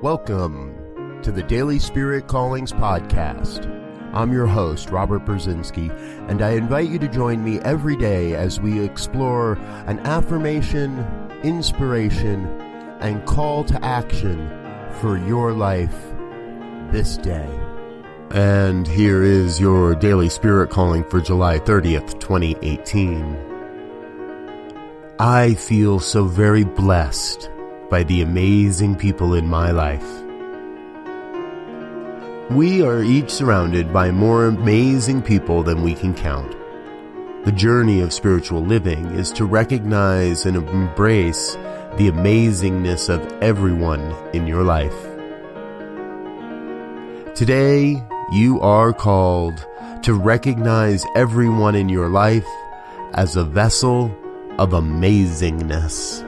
Welcome to the Daily Spirit Callings Podcast. I'm your host, Robert Brzezinski, and I invite you to join me every day as we explore an affirmation, inspiration, and call to action for your life this day. And here is your Daily Spirit Calling for July 30th, 2018. I feel so very blessed by the amazing people in my life. We are each surrounded by more amazing people than we can count. The journey of spiritual living is to recognize and embrace the amazingness of everyone in your life. Today, you are called to recognize everyone in your life as a vessel of amazingness.